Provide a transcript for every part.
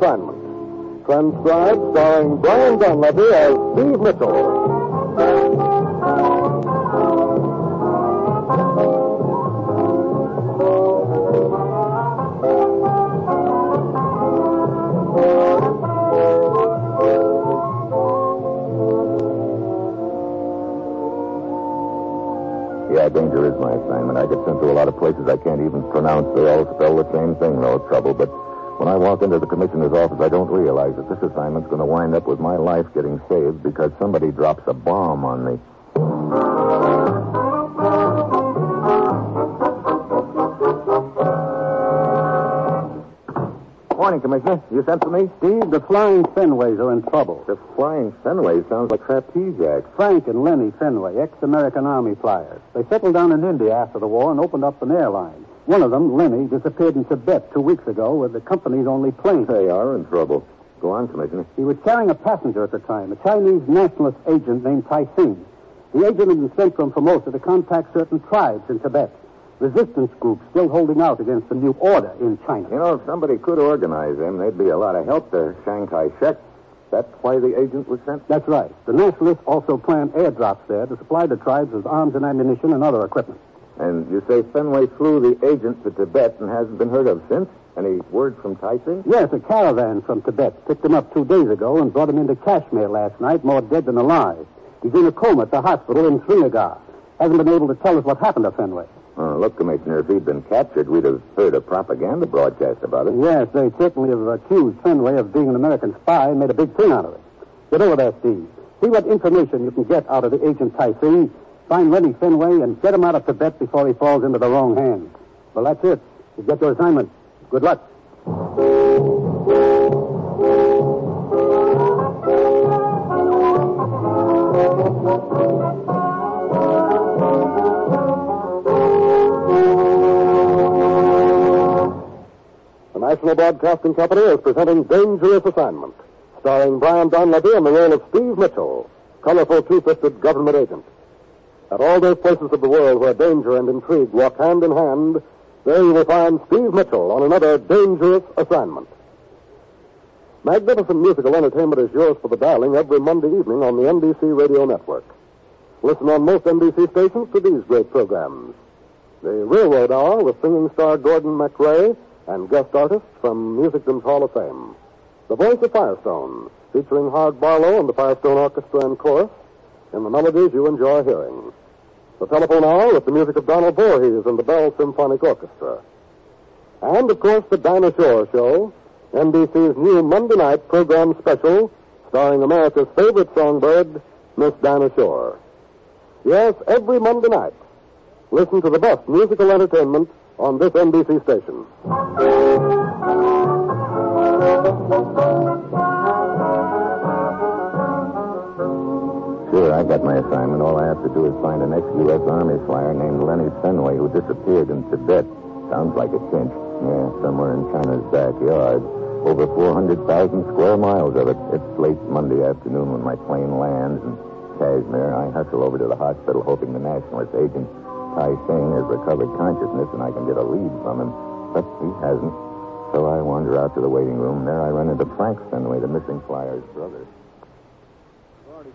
Assignment. Transcribed starring Brian Donlevy as Steve Mitchell. Yeah, danger is my assignment. I get sent to a lot of places I can't even pronounce. They all spell the same thing, no trouble. But when I walk into the commissioner's office, I don't realize that this assignment's going to wind up with my life getting saved because somebody drops a bomb on me. Morning, Commissioner. You sent for me? Steve, the Flying Fenways are in trouble. The Flying Fenway sounds like trapeze act. Frank and Lenny Fenway, ex-American Army flyers. They settled down in India after the war and opened up an airline. One of them, Lenny, disappeared in Tibet two weeks ago with the company's only plane. They are in trouble. Go on, Commissioner. He was carrying a passenger at the time, a Chinese nationalist agent named Tai Sing. The agent had been sent from Formosa to contact certain tribes in Tibet. Resistance groups still holding out against the new order in China. You know, if somebody could organize them, there'd be a lot of help to Chiang Kai-shek. That's why the agent was sent? That's right. The nationalists also planned airdrops there to supply the tribes with arms and ammunition and other equipment. And you say Fenway flew the agent to Tibet and hasn't been heard of since? Any word from Tyson? Yes, a caravan from Tibet picked him up two days ago and brought him into Kashmir last night, more dead than alive. He's in a coma at the hospital in Srinagar. Hasn't been able to tell us what happened to Fenway. Oh, look, Commissioner, if he'd been captured, we'd have heard a propaganda broadcast about it. Yes, they certainly have accused Fenway of being an American spy and made a big thing out of it. Get over there, Steve. See what information you can get out of the agent Tyson. Find Lenny Fenway and get him out of Tibet before he falls into the wrong hands. Well, that's it. You get your assignment. Good luck. The National Broadcasting Company is presenting Dangerous Assignment, starring Brian Donlevy in the role of Steve Mitchell, colorful two-fisted government agent. At all those places of the world where danger and intrigue walk hand in hand, there you will find Steve Mitchell on another dangerous assignment. Magnificent musical entertainment is yours for the dialing every Monday evening on the NBC Radio Network. Listen on most NBC stations to these great programs. The Railroad Hour with singing star Gordon MacRae and guest artists from Musicdom's Hall of Fame. The Voice of Firestone, featuring Howard Barlow and the Firestone Orchestra and Chorus in the melodies you enjoy hearing. The Telephone Hour with the music of Donald Voorhees and the Bell Symphonic Orchestra. And, of course, the Dinah Shore Show, NBC's new Monday night program special starring America's favorite songbird, Miss Dinah Shore. Yes, every Monday night. Listen to the best musical entertainment on this NBC station. Got my assignment. All I have to do is find an ex-U.S. Army flyer named Lenny Fenway who disappeared in Tibet. Sounds like a cinch. Yeah, somewhere in China's backyard. Over 400,000 square miles of it. It's late Monday afternoon when my plane lands in Kashmir. I hustle over to the hospital hoping the nationalist agent, Tai Singh, has recovered consciousness and I can get a lead from him. But he hasn't. So I wander out to the waiting room. There I run into Frank Fenway, the missing flyer's brother.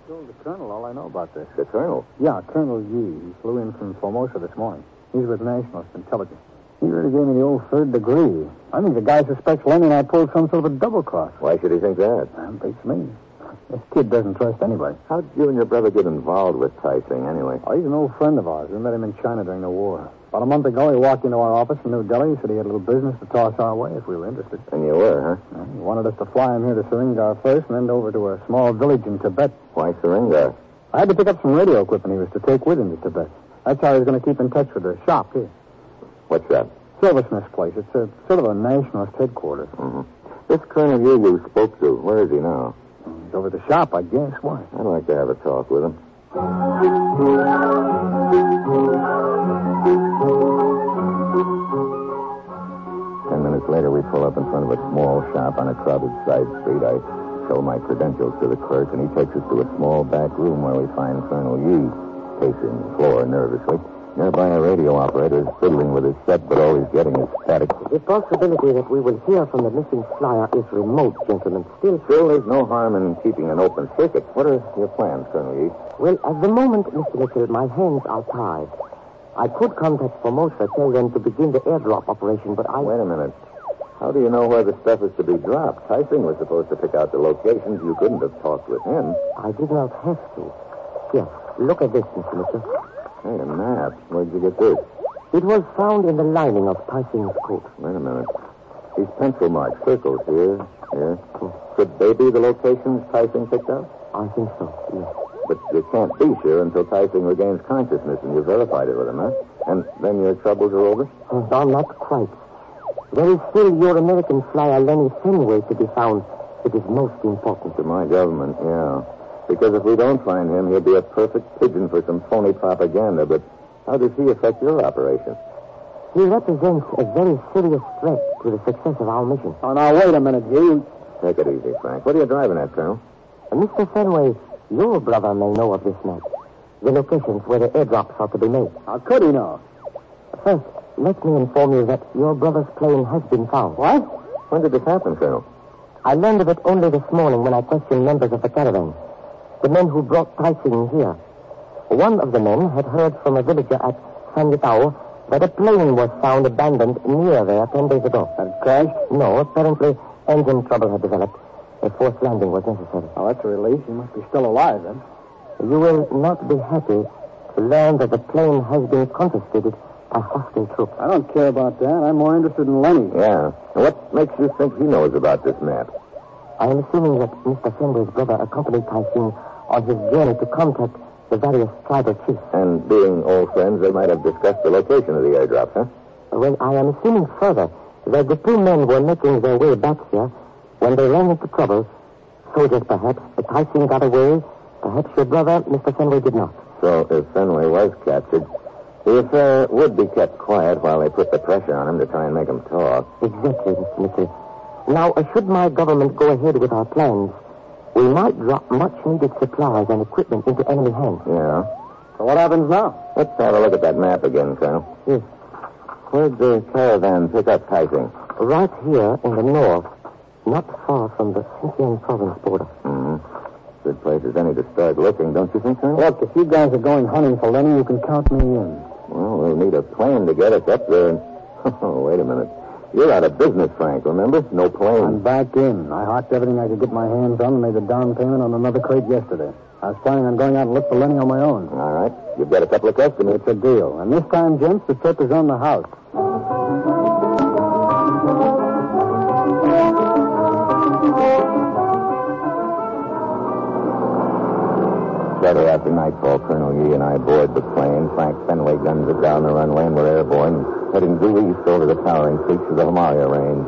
I've told the colonel all I know about this. The colonel? Yeah, Colonel Yee. He flew in from Formosa this morning. He's with Nationalist Intelligence. He really gave me the old third degree. I think the guy suspects Lenny and I pulled some sort of a double cross. Why should he think that? That beats me. This kid doesn't trust anybody. How'd you and your brother get involved with Tai Singh anyway? Oh, he's an old friend of ours. We met him in China during the war. About a month ago, he walked into our office in New Delhi. He said he had a little business to toss our way if we were interested. And you were, huh? Uh, He wanted us to fly him here to Srinagar first and then over to a small village in Tibet. Why Srinagar? I had to pick up some radio equipment he was to take with him to Tibet. That's how he was going to keep in touch with the shop here. What's that? Silversmith's place. It's a sort of a nationalist headquarters. Mm-hmm. This Colonel Yu you spoke to, where is he now? He's over at the shop, I guess. Why? I'd like to have a talk with him. later, we pull up in front of a small shop on a crowded side street. I show my credentials to the clerk, and he takes us to a small back room where we find Colonel Yee pacing the floor nervously. Nearby, a radio operator is fiddling with his set, but all he's getting is static. The possibility that we will hear from the missing flyer is remote, gentlemen. Still, Still, there's no harm in keeping an open circuit. What are your plans, Colonel Yee? well, at the moment, Mr. Mitchell, my hands are tied. I could contact Formosa, tell them to begin the airdrop operation, but I... Wait a minute. How do you know where the stuff is to be dropped? Tyson was supposed to pick out the locations. You couldn't have talked with him. I did not have to. Here, look at this, Mr. Mitchell. Hey, a map. Where'd you get this? It was found in the lining of Tyson's coat. Wait a minute. These pencil marks, circles here, here. Could they be the locations Tyson picked out? I think so, yes. But you can't be sure until Tyson regains consciousness and you verified it with him, huh? And then your troubles are over? Oh, not quite. There is still your American flyer, Lenny Fenway, to be found. It is most important. To my government, yeah. Because if we don't find him, he'll be a perfect pigeon for some phony propaganda. But how does he affect your operation? He represents a very serious threat to the success of our mission. Oh, now, wait a minute, Hugh. Take it easy, Frank. What are you driving at, Colonel? Uh, Mr. Fenway, your brother may know of this map. The locations where the airdrops are to be made. How could he know? First, let me inform you that your brother's plane has been found. What? When did this happen, Colonel? I learned of it only this morning when I questioned members of the caravan. The men who brought Tyson here. One of the men had heard from a villager at Sanyatao that a plane was found abandoned near there ten days ago. Had crashed? No, apparently engine trouble had developed. A forced landing was necessary. Oh, that's a relief. He must be still alive, then. You will not be happy to learn that the plane has been confiscated by hostile troops. I don't care about that. I'm more interested in Lenny. Yeah. And what makes you think he knows about this map? I am assuming that Mr. Fenway's brother accompanied Tyson on his journey to contact the various tribal chiefs. And being old friends, they might have discussed the location of the airdrop, huh? Well, I am assuming further that the two men were making their way back here when they ran into trouble. Soldiers, perhaps. But Tyson got away. Perhaps your brother, Mr. Fenway, did not. So if Fenway was captured, the affair would be kept quiet while they put the pressure on him to try and make him talk. Exactly, Mr. Mitchell. Now, uh, should my government go ahead with our plans, we might drop much needed supplies and equipment into enemy hands. Yeah. So what happens now? Let's have a look at that map again, Colonel. Yes. Where'd the caravan pick up Tyson? Right here in the north, not far from the Xinjiang province border. Hmm. Good place as any to start looking, don't you think, Colonel? Look, if you guys are going hunting for Lenny, you can count me in. Well, we'll need a plane to get us up there. And... Oh, wait a minute. You're out of business, Frank, remember? No plane. I'm back in. I hocked everything I could get my hands on and made the down payment on another crate yesterday. I was planning on going out and look for Lenny on my own. All right. You've got a couple of customers. It's a deal. And this time, gents, the trip is on the house. Shortly after nightfall, Colonel Yee and I board the plane. Frank Fenway guns it down the runway, and we're airborne, heading due east over the towering peaks of the Himalaya range.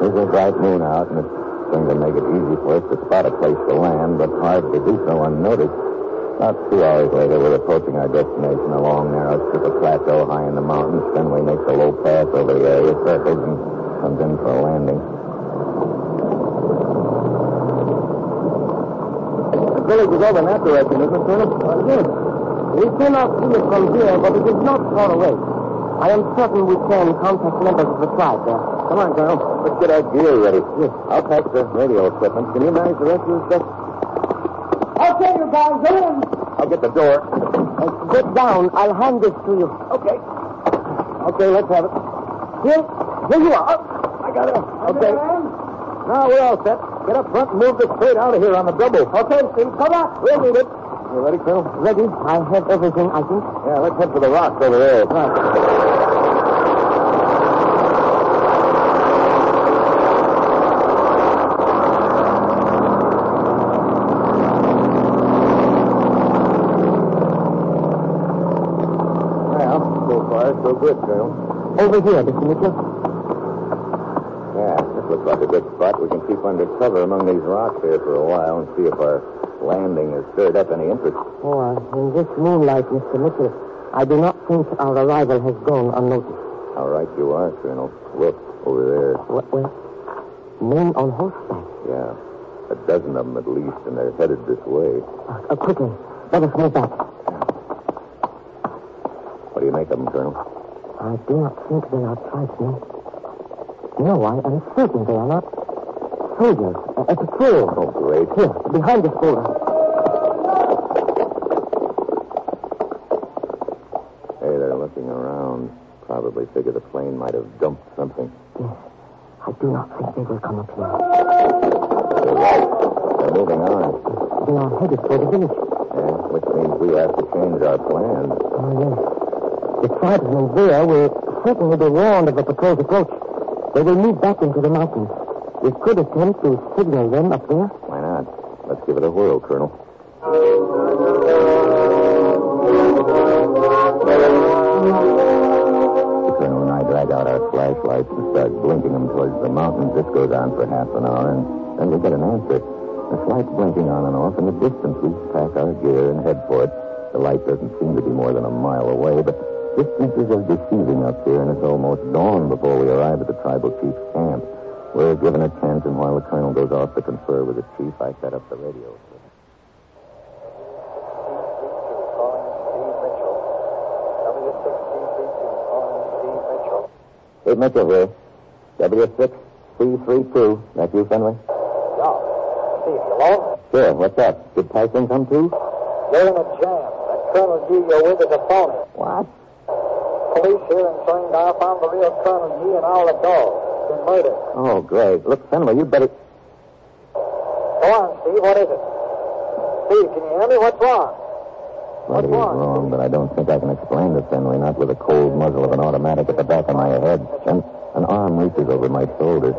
There's a bright moon out, and it's going to make it easy for us to spot a place to land, but hard to do so unnoticed. About two hours later, we're approaching our destination, a long, narrow strip of plateau high in the mountains. Fenway makes a low pass over the area, circles, and comes in for a landing. Village is over in that direction, isn't it, Colonel? yes. We cannot see it from here, but it is not far away. I am certain we can contact members of the tribe there. Come on, Colonel. Let's get our gear ready. Yes. I'll pack the radio equipment. Can you manage the rest of the stuff? Okay, you guys, go in. I'll get the door. Uh, sit down. I'll hand this to you. Okay. Okay, let's have it. Here, here you are. I got it. Okay. Now we're all set. Get up front and move this crate out of here on the double. Okay, Steve, come on. We'll need it. You ready, Phil? Ready? I have everything, I think. Yeah, let's head for the rocks over there. Right. Well, so far, so good, Colonel. Over here, Mr. Mitchell. Looks like a good spot. We can keep under cover among these rocks here for a while and see if our landing has stirred up any interest. Oh, uh, in this moonlight, Mr. Mitchell, I do not think our arrival has gone unnoticed. How right you are, Colonel. Look, over there. What, where? Men on horseback. Yeah, a dozen of them at least, and they're headed this way. Uh, uh, quickly, let us move back. What do you make of them, Colonel? I do not think they are tribesmen. No, I am certain they are not. Soldiers, a, a patrol. Oh, great. Here, behind this boulder. Hey, they're looking around. Probably figure the plane might have dumped something. Yes. I do not think they will come up here. You're right. They're moving on. They are headed for the village. Yeah, which means we have to change our plans. Oh, yes. The tribesmen there will certainly be warned of the patrol's approach. They will move back into the mountains. We could attempt to signal them up there. Why not? Let's give it a whirl, Colonel. The Colonel and I drag out our flashlights and start blinking them towards the mountains. This goes on for half an hour, and then we get an answer. A slight blinking on and off. In the distance, we pack our gear and head for it. The light doesn't seem to be more than a mile away, but distances are deceiving up here, and it's almost dawn before we arrive at the tribal chief's camp. We're given a tent, and while the colonel goes off to confer with the chief, I set up the radio. Steve Mitchell here. W6C32. That you, Fenway? Yeah. Steve, you alone? Sure. What's up? Did Tyson come too? You're in a jam. That Colonel G you're with is a phony. What? Police here in Srinagar found the real Colonel G and all the dogs. Been murdered. Oh, great. Look, Fenway, you better... Go on, Steve. What is it? Steve, can you hear me? What's wrong? What is wrong? wrong, but I don't think I can explain to Fenway, not with the cold muzzle of an automatic at the back of my head. And an arm reaches over my shoulder.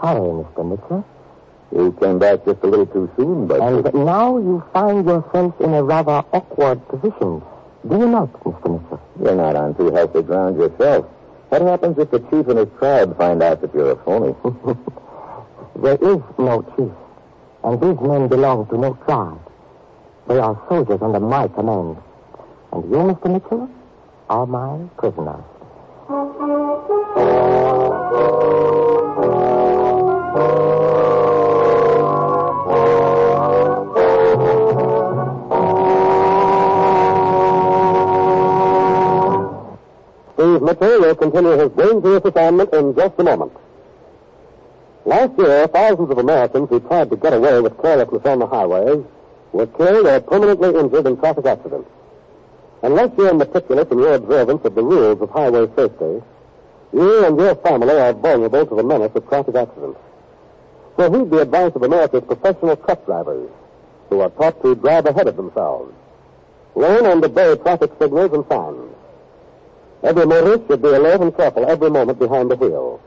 Sorry, Mr. Mitchell. You came back just a little too soon, but... And now you find yourself in a rather awkward position. Do you not, Mr. Mitchell? You're not on too healthy ground yourself. What happens if the chief and his tribe find out that you're a phony? There is no chief, and these men belong to no tribe. They are soldiers under my command. And you, Mr. Mitchell, are my prisoner. Mitchell will continue his dangerous assignment in just a moment. Last year, thousands of Americans who tried to get away with carelessness on the highways were killed or permanently injured in traffic accidents. Unless you're meticulous in your observance of the rules of highway safety, you and your family are vulnerable to the menace of traffic accidents. So heed the advice of America's professional truck drivers who are taught to drive ahead of themselves. Learn and obey traffic signals and signs. Every motorist should be alert and careful every moment behind the wheel.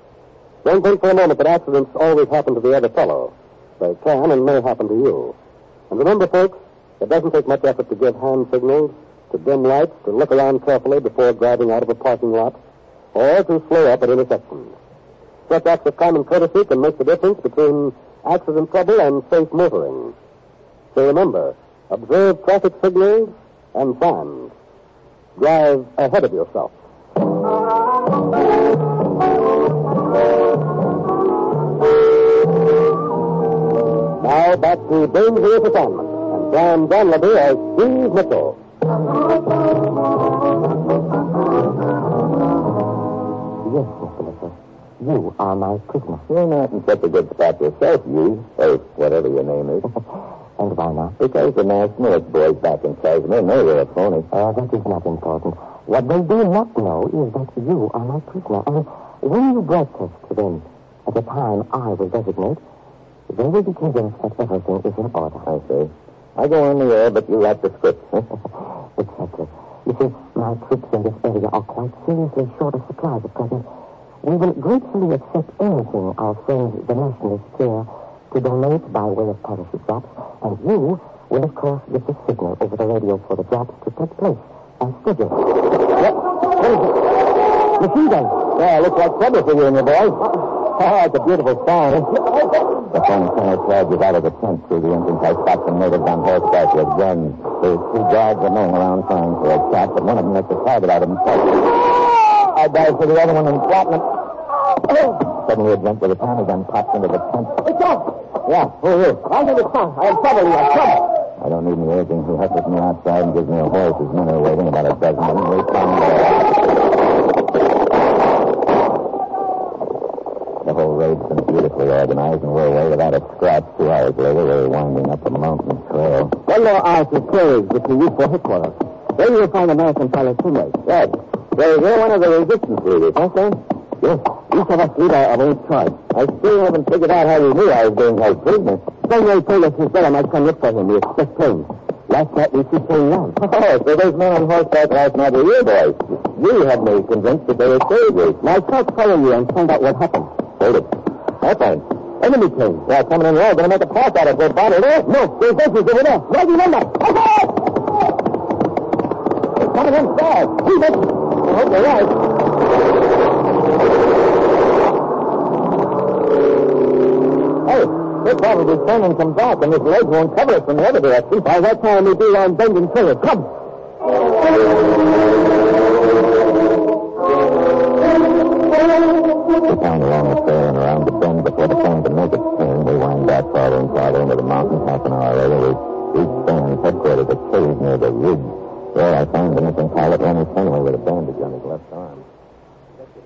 Don't think for a moment that accidents always happen to the other fellow. They can and may happen to you. And remember, folks, It doesn't take much effort to give hand signals, to dim lights, to look around carefully before driving out of a parking lot, or to slow up at intersections. Such acts of common courtesy can make the difference between accident trouble and safe motoring. So remember, observe traffic signals and signs. Drive ahead of yourself. Now back to Dangerous Assignment and John Donlevy as Steve Mitchell. Yes, Mr. Mitchell. You are my prisoner. You're not in such a good spot yourself, you, or whatever your name is. and why not? Because the nationalist boys back in Kashmir know you're a phony. Uh, that is not important. What they do not know is that you are my prisoner. And when you broadcast to them at the time I will designate, they will be convinced that everything is in order. I see. I go on the air, but you write the script. exactly. You see, my troops in this area are quite seriously short of supplies at present. We will gratefully accept anything our friends, the nationalists, here to donate by way of parachute drops, and you will, of course, give the signal over the radio for the drops to take place as scheduled. What? What is it? Machine gun. Yeah, looks like trouble for you and your boys. Oh, ah, it's a beautiful sound. The phone center charges out of the tent through the entrance. I spot some natives on horseback with guns. There's two guards milling around trying for a shot, but one of them makes a target out of himself. I dive for the other one and flatten. Suddenly a gent with a Tommy gun pops into the tent. It's off. Yeah, who are? I'm in the front. I have trouble here. Trouble. I don't need any urging. Who hustles me outside and gives me a horse? His men are waiting, about a dozen of them. Come The whole raid's been beautifully organized, and we're away without a scratch. Two hours later, we're winding up a mountain trail. One more hour to between you four headquarters. Then you'll find American pilot teammates. Yes. So you're one of the resistance leaders, huh, sir? Yes. Each of us lead our, own tribe. I still haven't figured out how you knew I was being held prisoner. Us his brother might come look for him. We express planes. Last night we see playing round. Oh, so those men on horseback last night were your boys. You had me convinced that they were soldiers. Now try following you and find out what happened. Hold it. Plane. Enemy plane. Yeah, coming in low. Gonna make a pass out of. We're bottled up. No, there's vessels over there. Right remember. Okay! Coming in fast. Keep it. I hope right. Hey, they're probably sending some back, and this ledge won't cover it from the other direction. By that time, we'll be on bend and. Come. We found along the trail and around the bend before the plane could make its turn. We wind back farther and farther into the mountains. Half an hour later, we reached Sam's headquarters, a cave near the ridge. There I found the missing pilot, Ronnie Fenway, with a bandage on his left arm.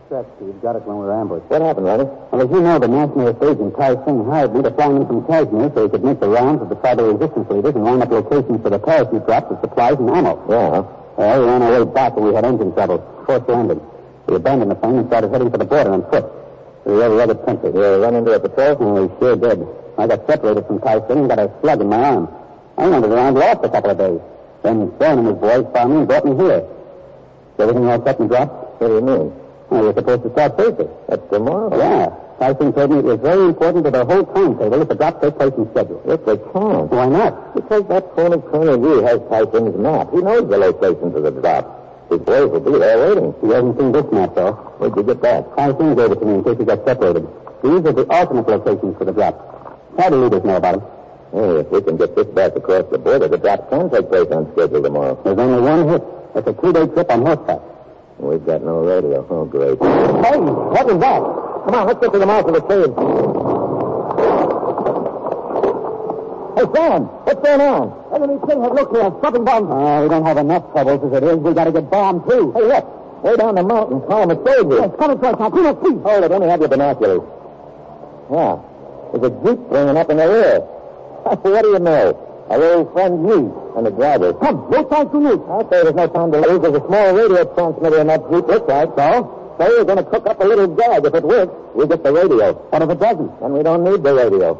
Steve. Got us when we were ambushed. What happened, Ronnie? Well, as you know, the nationalist agent, Kai Singh, hired me to fly in from Kashmir so he could make the rounds of the tribal resistance leaders and line up locations for the parachute drops of supplies and ammo. Yeah. Well, we ran our way back and we had engine trouble. Forced landing. We abandoned the plane and started heading for the border on foot. We were over other country. You run into a patrol? Oh, we sure did. I got separated from Kai Singh and got a slug in my arm. I wandered around lost a couple of days. Then Thorne and his boys found me and brought me here. Is everything all set and dropped? What do you mean? You're supposed to start Thursday. That's tomorrow. Yeah. Tyson told me it was very important to the whole timetable if the drop takes place in schedule. Yes, they can't. Why not? Because that phony Colonel Yu has Tyson's map. He knows the locations of the drop. His boys will be there waiting. He hasn't seen this map, though. Where'd you get that? Tyson gave it to me in case he got separated. These are the alternate locations for the drop. How do leaders know about them? Hey, if we can get this back across the border, the drop can take place on schedule tomorrow. There's only one hit. It's a two-day trip on horseback. We've got no radio. Oh, great. Hey, what was that? Come on, let's get to the mouth of the cave. Hey, Sam, what's going on? Enemy plane had looked here. Dropping bombs. Oh, ah, we don't have enough troubles as it is. We've gotta get bombed, too. Hey, look. Way down the mountain, column of soldiers. Yes, coming towards us. Come please. Hold it. Let me have your binoculars. Yeah. There's a jeep bringing up in the rear. what do you know? Our old friend Lee and the driver. Come, no time to lose. I say there's no time to lose. There's a small radio transmitter in that jeep. Looks like so. So we're going to cook up a little gag. If it works, we get the radio. What if it doesn't? Then we don't need the radio.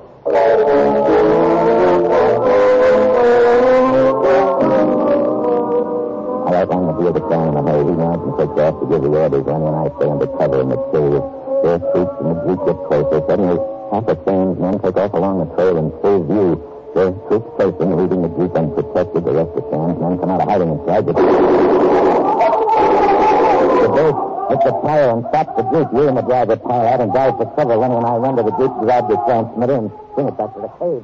I outline the view of the town in a hurry. He mounts and takes off to give the orders. Ronnie and I stay under cover in the cave. Their troops and the jeep get closer. Suddenly, half the Sam's men take off along the trail in full view. Their troops this person, leaving the group unprotected, the rest of the and then come out of hiding inside. The, the boat hit the tire and stopped the group. You and the driver pile out and dive for cover. Lenny and I run to the group, grab the transmitter, and bring it back to the cave.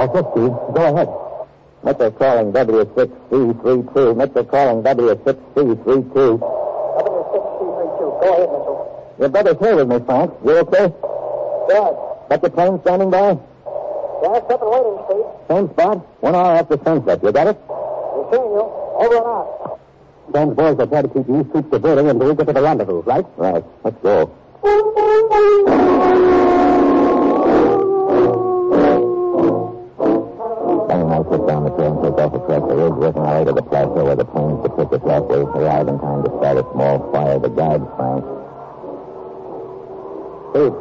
Okay, Steve. Go ahead. Metro calling W6C32. Metro calling W6C32. W6C32. Go ahead, Mitchell. Your brother's here with me, Frank. You okay? Good. Got your plane standing by? Yeah, it's up and waiting, Steve. Same spot? One hour after sunset. You got it? We're seeing you. Over and out. Those boys will try to keep these troops diverting until we get to the rendezvous, right? Right. Let's go. Benny and I sit down the trail and take off across the ridge, working our way to the plateau where the planes to pick us up. We arrive in time to start a small fire. The guide, Frank. Steve,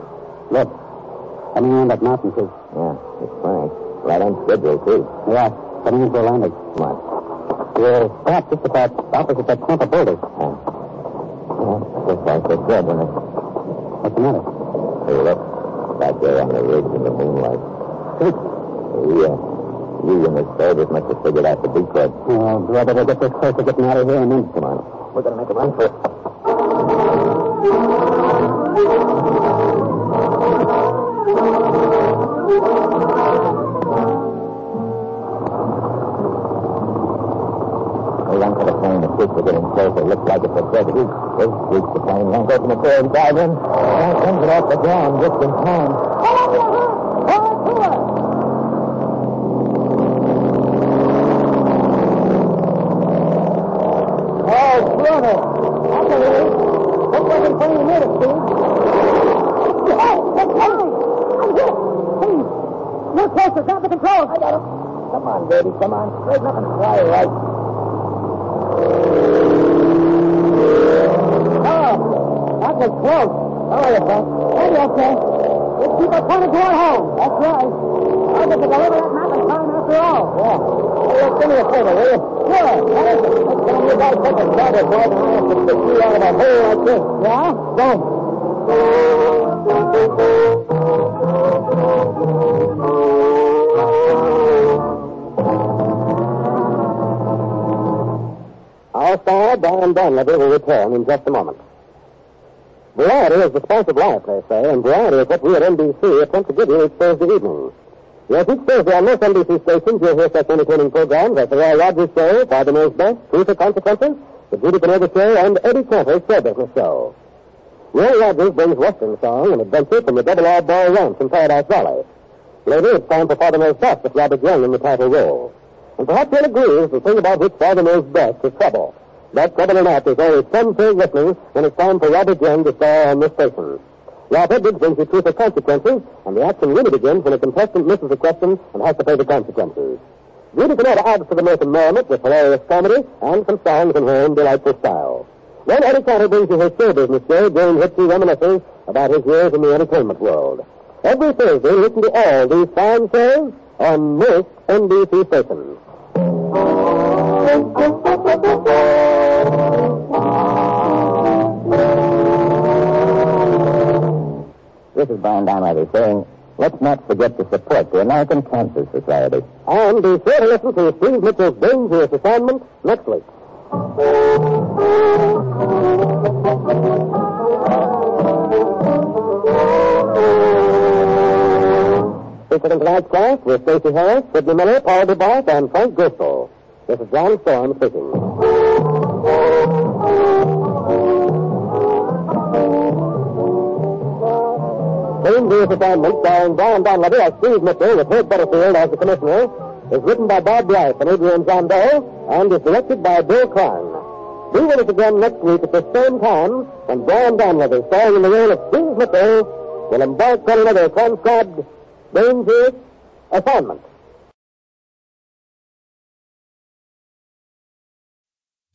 look. Coming on that mountain, too. Yeah, it's Frank. Right on schedule, too. Yeah, coming into a landing. Come on. We'll stop just about opposite that clump of boulders. Yeah. Yeah, so far so good, isn't it? What's the matter? Hey, look. Back there on the ridge in the moonlight. Yeah. You and the soldiers must have figured out the decoy. Do I better get this close to getting out of here and then... Come on. We're going to make a run for it. For the plane. The troops are getting closer. Looks like it's a heat. They reach the plane. Yank open the door and dive in. Yank brings it off the ground just in time. Brother. I can hear it. That wasn't funny a minute, Steve. Oh, that's coming. I'm hit. Please. You're closer. Got the controls. I got it. Come on, baby. Come on. Straighten up and fly right. Oh, that was close. How are you, Frank? Hey, okay. Let's keep our pointed toward home. That's right. I'll get to deliver that map in time after all. Yeah. Hey, do me a favor, will you? Sure. What is it? Next time you guys take a shot at boy, I have to stick you out of a hole like this. Yeah? Go. Our star, Brian Donlevy, will return in just a moment. Variety is the spice of life, they say, and variety is what we at NBC attempt to give you each Thursday evening. Yes, each Thursday on most NBC stations, you'll hear such entertaining programs as The Roy Rogers Show, Father Knows Best, Truth or Consequences, The Judy Canova Show, and Eddie Cantor's Show Business Show. Roy Rogers brings Western song and adventure from the Double R Bar Ranch in Paradise Valley. Later, it's time for Father Knows Best with Robert Young in the title role. And perhaps you'll agree the thing about which Father knows best is trouble. That trouble or not, there's always some thing listening when it's time for Robert Young to star on this station. Ralph Edwards brings you truth or consequences, and the action really begins when a contestant misses a question and has to pay the consequences. Judy Canova adds to the and merriment with hilarious comedy and some songs in her own delightful style. Then Eddie Cantor brings you his show business show, during which he reminisces about his years in the entertainment world. Every Thursday, listen to all these fine shows on most NBC stations. This is Brian Donlevy saying, let's not forget to support the American Cancer Society. And be sure to listen to Steve Mitchell's Dangerous Assignment next week. Featuring tonight's cast with Stacey Harris, Sidney Miller, Paul DeBarth, and Frank Gerstle. This is John Storm speaking. Dangerous Assignment, starring Brian Donlevy as Steve Mitchell with Herb Butterfield as the commissioner, is written by Bob Blythe and Adrian Zondo and is directed by Bill Klein. Be with us again next week at the same time when Brian Donlevy, starring in the role of Steve Mitchell, will embark on another transcribed Dangerous Assignment.